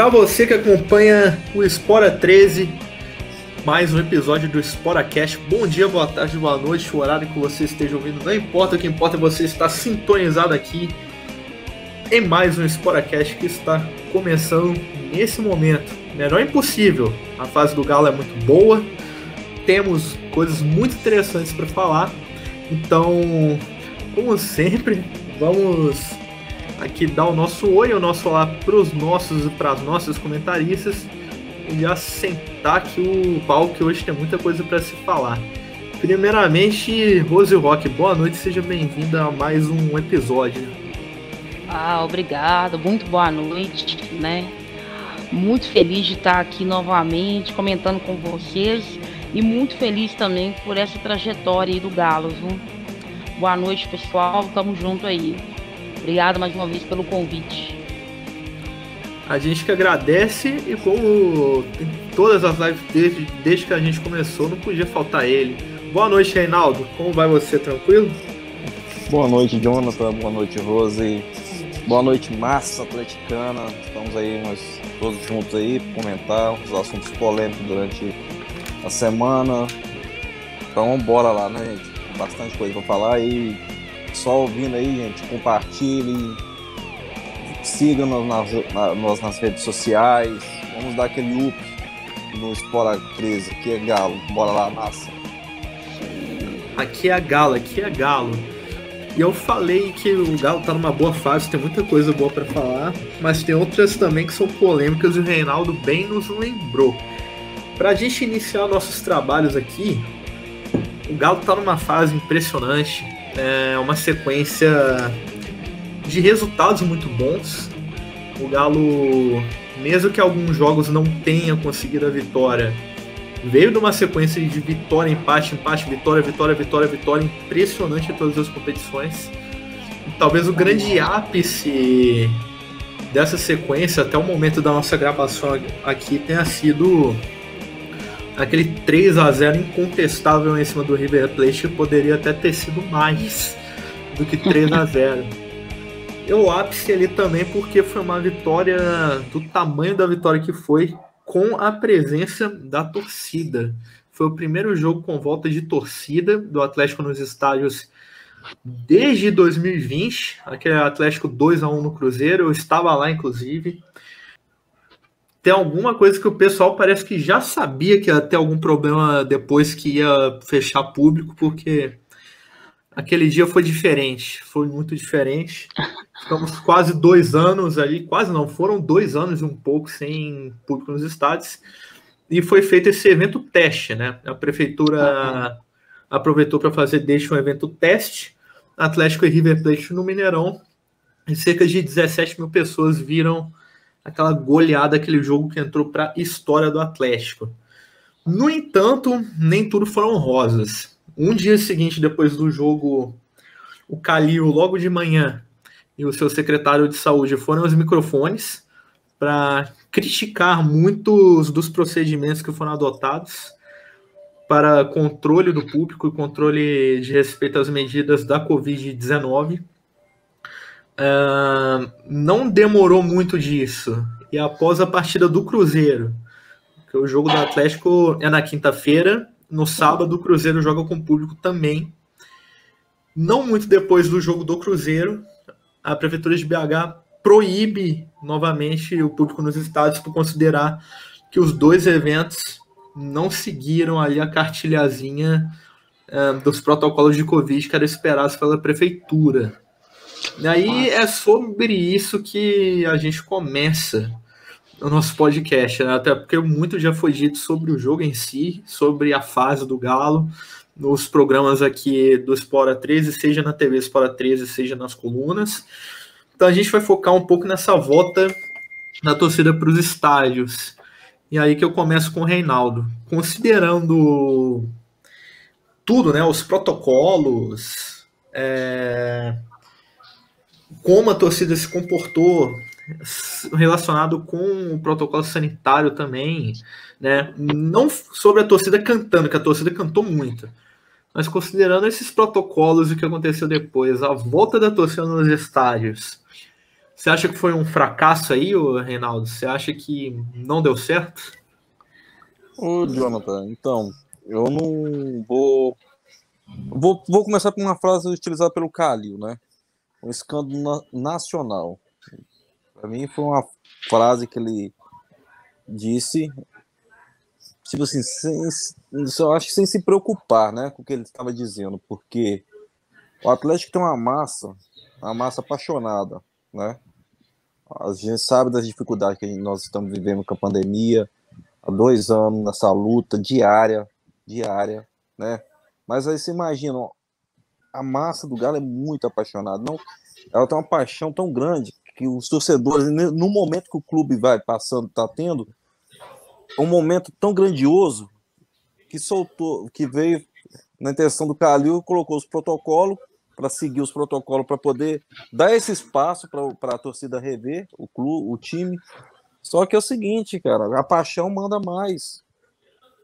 Para você que acompanha o Espora 13, mais um episódio do Espora Cash. Bom dia, boa tarde, boa noite, o horário que você esteja ouvindo, não importa, o que importa é você estar sintonizado aqui em mais um Espora Cash que está começando nesse momento. Melhor impossível, a fase do Galo é muito boa, temos coisas muito interessantes para falar, então, como sempre, vamos aqui dar o nosso oi, o nosso olá para os nossos e para as nossas comentaristas e já sentar aqui o pau que hoje tem muita coisa para se falar. Primeiramente, Rose Rock, boa noite, seja bem-vinda a mais um episódio. Ah, obrigado, muito boa noite, né? Muito feliz de estar aqui novamente comentando com vocês e muito feliz também por essa trajetória aí do Galo, viu? Boa noite, pessoal, tamo junto aí. Obrigado mais uma vez pelo convite. A gente que agradece e como todas as lives desde, desde que a gente começou, não podia faltar ele. Boa noite, Reinaldo. Como vai você? Tranquilo? Boa noite, Jonathan. Boa noite, Rose. Boa noite, massa atleticana. Estamos aí, nós todos juntos aí, para comentar os assuntos polêmicos durante a semana. Então, bora lá, né, gente? Bastante coisa para falar e só ouvindo aí, gente, compartilhe, siga-nos nas, nas redes sociais, vamos dar aquele up no Espora 13, aqui é Galo, bora lá, massa. Aqui é Galo, aqui é Galo. E eu falei que o Galo tá numa boa fase, tem muita coisa boa para falar, mas tem outras também que são polêmicas e o Reinaldo bem nos lembrou. Pra gente iniciar nossos trabalhos aqui, o Galo tá numa fase impressionante, é uma sequência de resultados muito bons. O Galo, mesmo que alguns jogos não tenha conseguido a vitória, veio de uma sequência de vitória, empate, empate, vitória, vitória, vitória, vitória, impressionante em todas as competições. E talvez o grande ápice dessa sequência, até o momento da nossa gravação aqui, tenha sido aquele 3 a 0 incontestável em cima do River Plate, poderia até ter sido mais do que 3 a 0 Eu ápice ali também porque foi uma vitória do tamanho da vitória que foi com a presença da torcida. Foi o primeiro jogo com volta de torcida do Atlético nos estádios desde 2020, aquele Atlético 2 a 1 no Cruzeiro, eu estava lá inclusive. Tem alguma coisa que o pessoal parece que já sabia que ia ter algum problema depois que ia fechar público, porque aquele dia foi diferente, foi muito diferente. Ficamos quase dois anos ali, quase não, foram dois anos e um pouco sem público nos estádios. E foi feito esse evento teste, né? A prefeitura aproveitou para fazer deixa um evento teste. Atlético e River Plate no Mineirão. E cerca de 17 mil pessoas viram aquela goleada, aquele jogo que entrou para a história do Atlético. No entanto, nem tudo foram rosas. Um dia seguinte, depois do jogo, o Calil, logo de manhã, e o seu secretário de saúde foram aos microfones para criticar muitos dos procedimentos que foram adotados para controle do público e controle de respeito às medidas da Covid-19. Uh, não demorou muito disso. E após a partida do Cruzeiro, que o jogo do Atlético é na quinta-feira, no sábado o Cruzeiro joga com público também. Não muito depois do jogo do Cruzeiro, a Prefeitura de BH proíbe novamente o público nos estádios por considerar que os dois eventos não seguiram ali a cartilhazinha uh, dos protocolos de Covid que era esperado pela Prefeitura. E aí é sobre isso que a gente começa o nosso podcast, né? até porque muito já foi dito sobre o jogo em si, sobre a fase do Galo, nos programas aqui do Espora 13, seja na TV Espora 13, seja nas colunas. Então a gente vai focar um pouco nessa volta da torcida para os estádios. E aí que eu começo com o Reinaldo. Considerando tudo, né? Os protocolos, é, como a torcida se comportou relacionado com o protocolo sanitário também, né? Não sobre a torcida cantando, que a torcida cantou muito, mas considerando esses protocolos e o que aconteceu depois, a volta da torcida nos estádios, Você acha que foi um fracasso aí, Reinaldo? Você acha que não deu certo? Ô, Jonathan, então, eu não vou. Vou, vou começar com uma frase utilizada pelo Calil, né? Um escândalo na, nacional. Para mim foi uma frase que ele disse, tipo assim, sem, eu acho que sem se preocupar, né, com o que ele estava dizendo, porque o Atlético tem uma massa, uma massa apaixonada, né? A gente sabe das dificuldades que nós estamos vivendo com a pandemia, há dois anos nessa luta diária, diária, né? Mas aí você imagina, a massa do Galo é muito apaixonada, não, ela tem uma paixão tão grande que os torcedores, no momento que o clube vai passando, está tendo, um momento tão grandioso que soltou, que veio na intenção do Calil, colocou os protocolos para seguir os protocolos para poder dar esse espaço para a torcida rever o clube, o time. Só que é o seguinte, cara, a paixão manda mais,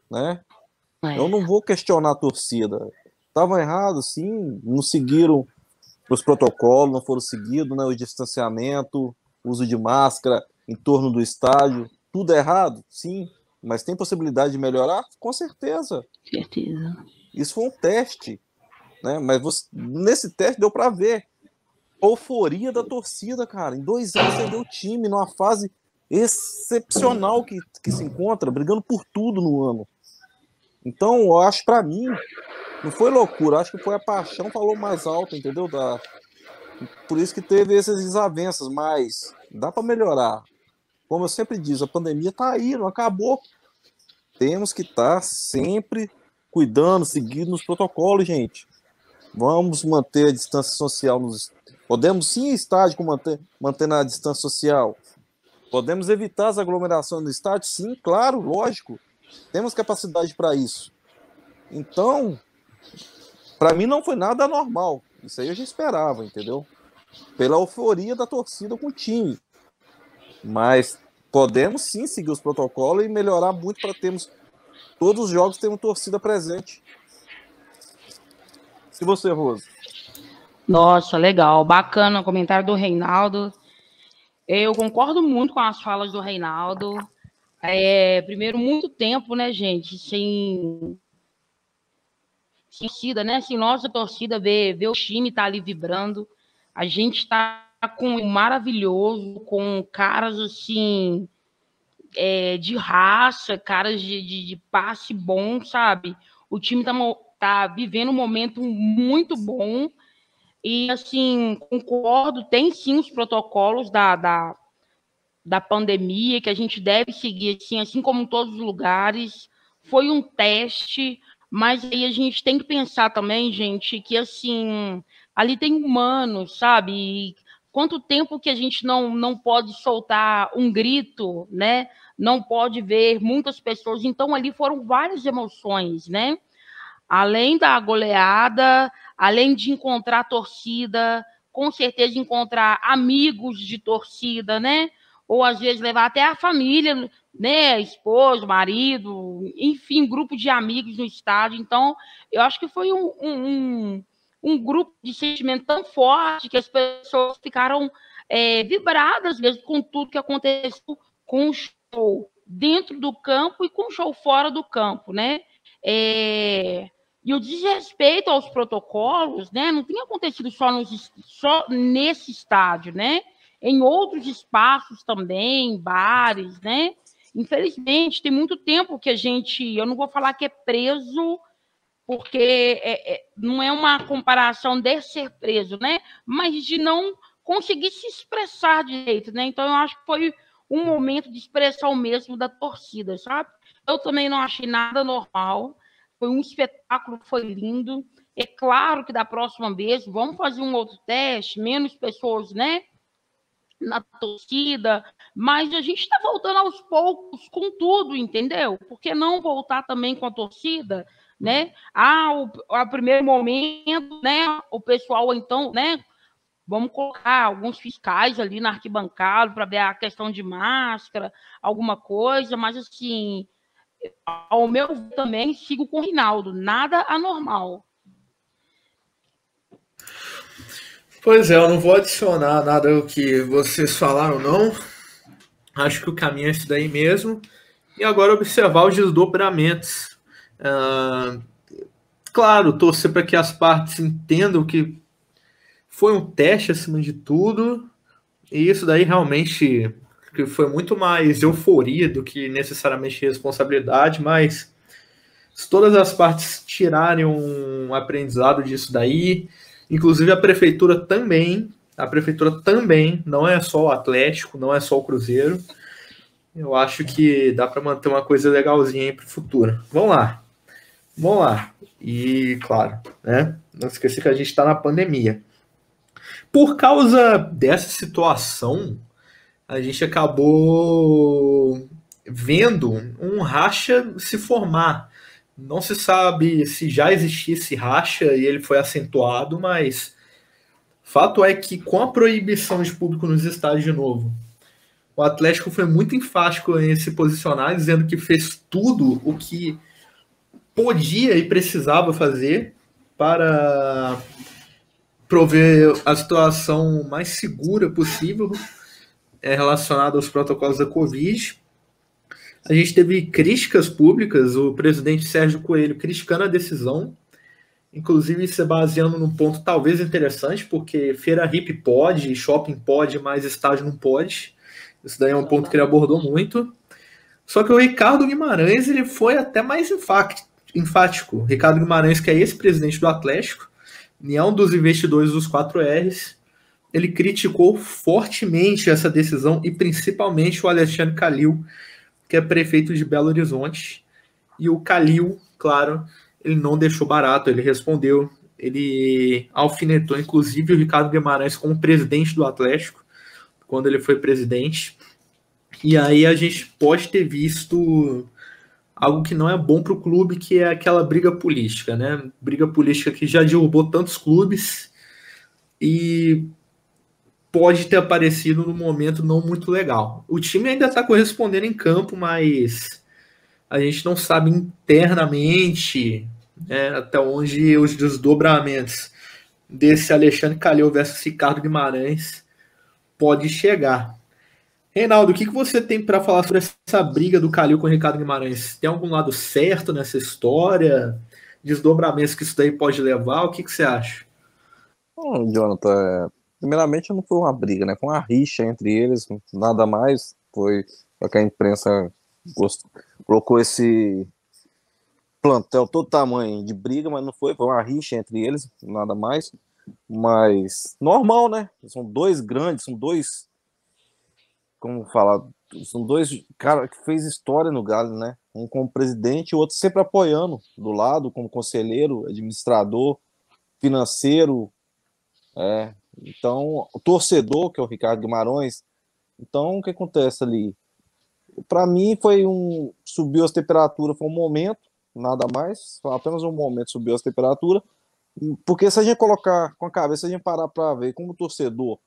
né? É. Eu não vou questionar a torcida. Tava errado, sim, não seguiram os protocolos, não foram seguidos, né? O distanciamento, uso de máscara em torno do estádio, tudo errado, sim. Mas tem possibilidade de melhorar? Com certeza. Certeza. Isso foi um teste. Né? Mas você, nesse teste deu para ver. Euforia da torcida, cara. Em dois anos você deu o time numa fase excepcional que, que se encontra, brigando por tudo no ano. Então, eu acho para mim, não foi loucura, acho que foi a paixão falou mais alto, entendeu? Da... Por isso que teve essas desavenças, mas dá para melhorar. Como eu sempre digo, a pandemia tá aí, não acabou. Temos que estar tá sempre cuidando, seguindo os protocolos, gente. Vamos manter a distância social nos. Podemos sim estádio manter, manter a distância social. Podemos evitar as aglomerações no estádio? Sim, claro, lógico. Temos capacidade para isso. Então, para mim não foi nada normal. Isso aí eu já esperava, entendeu? Pela euforia da torcida com o time. Mas podemos sim seguir os protocolos e melhorar muito para termos todos os jogos termos torcida presente. Se você, Rosa. Nossa, legal. Bacana o comentário do Reinaldo. Eu concordo muito com as falas do Reinaldo. É, primeiro, muito tempo, né, gente, sem torcida, né? Sem nossa torcida ver, ver o time tá ali vibrando. A gente está com um maravilhoso, com caras assim é, de raça, caras de, de, de, passe bom, sabe? O time tá tá vivendo um momento muito bom. E, assim, concordo, tem sim os protocolos da, da, da pandemia que a gente deve seguir, assim, assim como em todos os lugares. Foi um teste, mas aí a gente tem que pensar também, gente, que, assim, ali tem humanos, sabe? E quanto tempo que a gente não, não pode soltar um grito, né? Não pode ver muitas pessoas. Então, ali foram várias emoções, né? além da goleada, além de encontrar torcida, com certeza encontrar amigos de torcida, né? Ou às vezes levar até a família, né? Esposo, marido, enfim, grupo de amigos no estádio. Então, eu acho que foi um, um, um grupo de sentimento tão forte que as pessoas ficaram é, vibradas mesmo com tudo que aconteceu com o show dentro do campo e com o show fora do campo, né? É, e o desrespeito aos protocolos, né, não tinha acontecido só, nos, só nesse estádio, né? Em outros espaços também, bares, né? Infelizmente, tem muito tempo que a gente, eu não vou falar que é preso, porque é, é, não é uma comparação de ser preso, né? Mas de não conseguir se expressar direito, né? Então, eu acho que foi um momento de expressão mesmo da torcida, sabe? Eu também não achei nada normal. Foi um espetáculo, foi lindo. É claro que da próxima vez vamos fazer um outro teste, menos pessoas, né? Na torcida, mas a gente está voltando aos poucos com tudo, entendeu? Por que não voltar também com a torcida, né? Ah, o, a primeiro momento, né? O pessoal, então, né? Vamos colocar alguns fiscais ali na arquibancada para ver a questão de máscara, alguma coisa, mas assim, ao meu também sigo com o Rinaldo, nada anormal. Pois é, eu não vou adicionar nada ao que vocês falaram, não. Acho que o caminho é esse daí mesmo. E agora observar os desdobramentos. Uh, claro, torcer para que as partes entendam que foi um teste acima de tudo. E isso daí realmente que foi muito mais euforia do que necessariamente responsabilidade, mas se todas as partes tirarem um aprendizado disso daí, inclusive a prefeitura também, a prefeitura também, não é só o Atlético, não é só o Cruzeiro. Eu acho que dá para manter uma coisa legalzinha aí para o futuro. Vamos lá. Vamos lá. E, claro, né? Não esqueça que a gente está na pandemia. Por causa dessa situação, a gente acabou vendo um racha se formar. Não se sabe se já existia esse racha e ele foi acentuado, mas fato é que com a proibição de público nos estádios de novo, o Atlético foi muito enfático em se posicionar, dizendo que fez tudo o que podia e precisava fazer para prover a situação mais segura possível é, relacionada aos protocolos da Covid. A gente teve críticas públicas, o presidente Sérgio Coelho criticando a decisão, inclusive se baseando num ponto talvez interessante, porque feira hip pode, shopping pode, mas estádio não pode. Isso daí é um ponto que ele abordou muito. Só que o Ricardo Guimarães ele foi até mais enfático. Ricardo Guimarães, que é ex-presidente do Atlético, e é um dos investidores dos 4Rs, ele criticou fortemente essa decisão e principalmente o Alexandre Calil, que é prefeito de Belo Horizonte. E o Calil, claro, ele não deixou barato, ele respondeu, ele alfinetou inclusive o Ricardo Guimarães como presidente do Atlético, quando ele foi presidente. E aí a gente pode ter visto algo que não é bom para o clube, que é aquela briga política, né? Briga política que já derrubou tantos clubes e pode ter aparecido num momento não muito legal. O time ainda está correspondendo em campo, mas a gente não sabe internamente né, até onde os desdobramentos desse Alexandre Calheu versus Ricardo Guimarães pode chegar. Reinaldo, o que, que você tem para falar sobre essa briga do Calil com o Ricardo Guimarães? Tem algum lado certo nessa história? Desdobramentos que isso daí pode levar? O que, que você acha? Hum, Jonathan, é, primeiramente não foi uma briga, né? Foi uma rixa entre eles, nada mais. Foi que a imprensa colocou esse plantel todo tamanho de briga, mas não foi, foi uma rixa entre eles, nada mais. Mas normal, né? São dois grandes, são dois como falar, são dois caras que fez história no Galo, né? Um como presidente e o outro sempre apoiando do lado, como conselheiro, administrador, financeiro. É. Então, o torcedor, que é o Ricardo Guimarães. Então, o que acontece ali? Para mim, foi um. Subiu as temperaturas, foi um momento, nada mais, apenas um momento subiu as temperaturas. Porque se a gente colocar com a cabeça, a gente parar para ver como torcedor,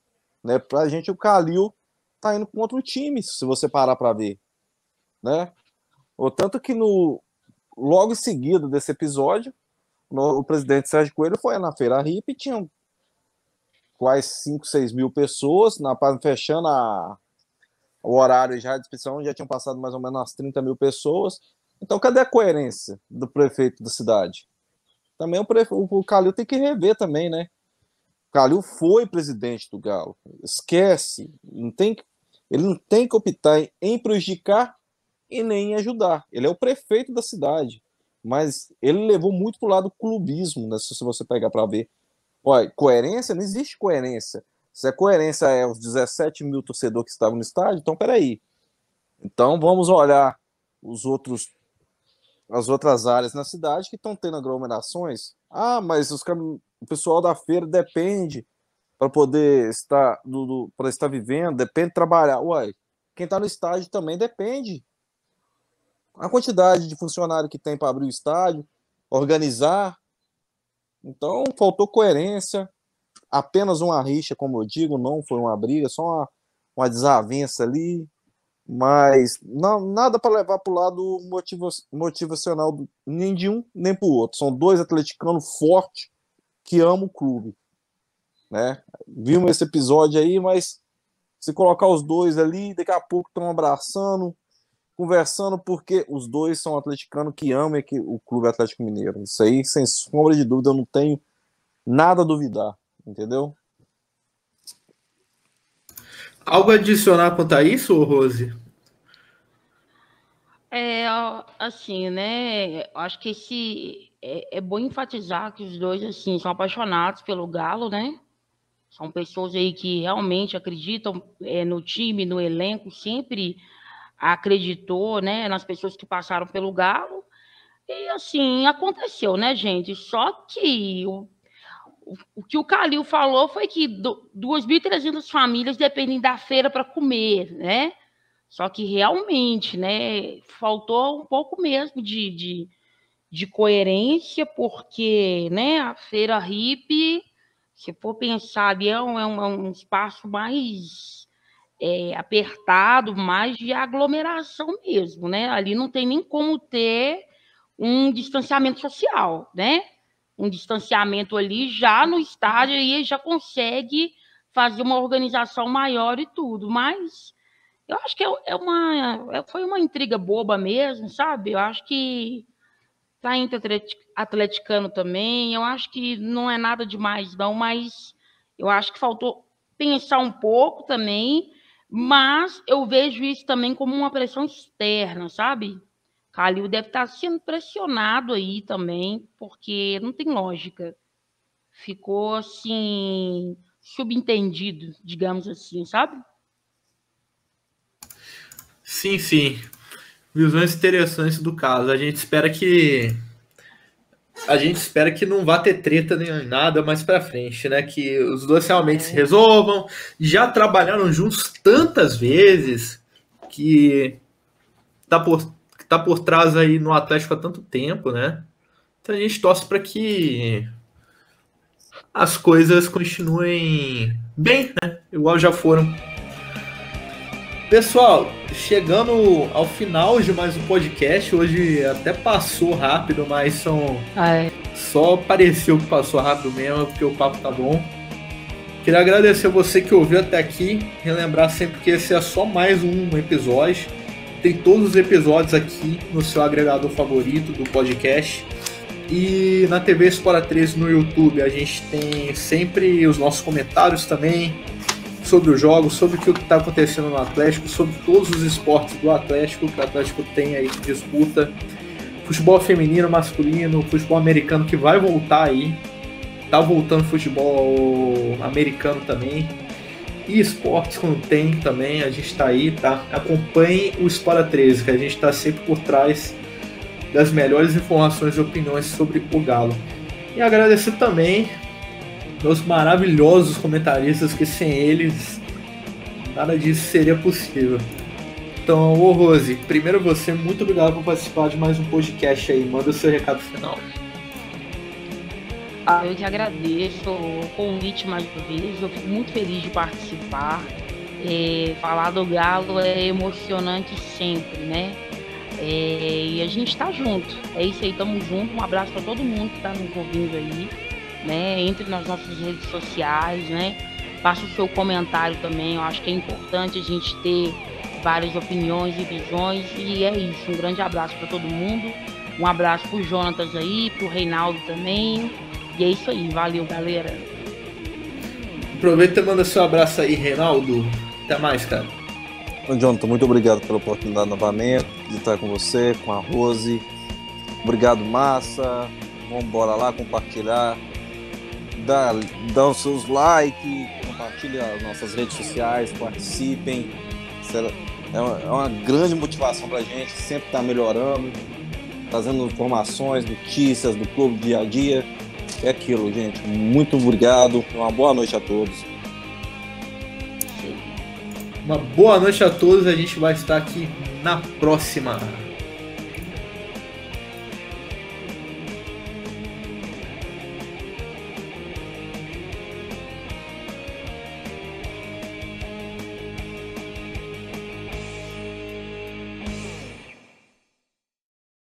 né? Pra gente, o Calil tá indo com outro time, se você parar para ver, né? O tanto que no logo em seguida desse episódio, no, o presidente Sérgio Coelho foi na feira RIP e tinha quase 5, 6 mil pessoas, na fechando a, o horário já de inscrição, já tinham passado mais ou menos umas 30 mil pessoas. Então, cadê a coerência do prefeito da cidade? Também o, prefe... o Calil tem que rever também, né? O Calil foi presidente do Galo. Esquece. Não tem ele não tem que optar em prejudicar e nem em ajudar. Ele é o prefeito da cidade, mas ele levou muito para o lado clubismo, né, se você pegar para ver. Olha, coerência? Não existe coerência. Se a coerência é os 17 mil torcedores que estavam no estádio, então peraí. Então vamos olhar os outros, as outras áreas na cidade que estão tendo aglomerações. Ah, mas os, o pessoal da feira depende para poder estar para estar vivendo, depende de trabalhar. Uai, quem está no estádio também depende. A quantidade de funcionário que tem para abrir o estádio, organizar. Então, faltou coerência. Apenas uma rixa, como eu digo, não foi uma briga, só uma, uma desavença ali. Mas não, nada para levar para o lado motivacional nem de um nem para o outro. São dois atleticanos fortes que amam o clube. né? Vimos esse episódio aí, mas se colocar os dois ali, daqui a pouco estão abraçando, conversando, porque os dois são atleticanos que amam o Clube Atlético Mineiro. Isso aí, sem sombra de dúvida, eu não tenho nada a duvidar, entendeu? Algo a adicionar quanto a isso, Rose? É, assim, né? Acho que esse é, é bom enfatizar que os dois assim são apaixonados pelo Galo, né? São pessoas aí que realmente acreditam é, no time, no elenco, sempre acreditou, né, nas pessoas que passaram pelo Galo. E assim, aconteceu, né, gente? Só que o, o, que o Calil falou foi que 2.300 famílias dependem da feira para comer, né? Só que realmente, né, faltou um pouco mesmo de, de, de coerência, porque, né, a feira hippie se for pensar é um, é um espaço mais é, apertado, mais de aglomeração mesmo, né? Ali não tem nem como ter um distanciamento social, né? Um distanciamento ali já no estádio aí já consegue fazer uma organização maior e tudo, mas eu acho que é, é uma é, foi uma intriga boba mesmo, sabe? Eu acho que tá entre atleticano também. Eu acho que não é nada demais, não, mas eu acho que faltou pensar um pouco também. Mas eu vejo isso também como uma pressão externa, sabe? Calil deve estar sendo pressionado aí também, porque não tem lógica. Ficou assim, subentendido, digamos assim, sabe? Sim, sim visões interessantes do caso. A gente espera que a gente espera que não vá ter treta nem nada mais para frente, né? Que os dois realmente se resolvam. Já trabalharam juntos tantas vezes que tá por tá por trás aí no Atlético há tanto tempo, né? Então a gente torce para que as coisas continuem bem, né? Igual já foram Pessoal, chegando ao final de mais um podcast, hoje até passou rápido, mas são. Ah, é. Só pareceu que passou rápido mesmo, porque o papo tá bom. Queria agradecer a você que ouviu até aqui. Relembrar sempre que esse é só mais um episódio. Tem todos os episódios aqui no seu agregador favorito do podcast. E na TV Espora 13 no YouTube a gente tem sempre os nossos comentários também sobre o jogo, sobre o que está acontecendo no Atlético, sobre todos os esportes do Atlético que o Atlético tem aí que disputa. Futebol feminino, masculino, futebol americano que vai voltar aí. Tá voltando futebol americano também. E esportes quando tem também, a gente está aí, tá? Acompanhe o Espora 13, que a gente está sempre por trás das melhores informações e opiniões sobre o Galo. E agradecer também meus maravilhosos comentaristas, que sem eles nada disso seria possível. Então, ô Rose, primeiro você, muito obrigado por participar de mais um podcast aí. Manda o seu recado final. Ah, eu que agradeço o convite mais uma vez. Eu fico muito feliz de participar. É, falar do Galo é emocionante sempre, né? É, e a gente está junto. É isso aí, tamo junto. Um abraço para todo mundo que está nos ouvindo aí né? Entre nas nossas redes sociais, né? Faça o seu comentário também. Eu acho que é importante a gente ter várias opiniões e visões. E é isso. Um grande abraço para todo mundo. Um abraço pro Jonatas aí, pro Reinaldo também. E é isso aí. Valeu, galera. Aproveita e manda seu abraço aí, Reinaldo. Até mais, cara. Jonathan, muito obrigado pela oportunidade novamente de estar com você, com a Rose. Obrigado, Massa. Vamos embora lá compartilhar dá, dá os seus likes, compartilha as nossas redes sociais, participem. É uma, é uma grande motivação para a gente, sempre estar tá melhorando, trazendo informações, notícias do clube dia a dia. É aquilo, gente. Muito obrigado. Uma boa noite a todos. Uma boa noite a todos. A gente vai estar aqui na próxima.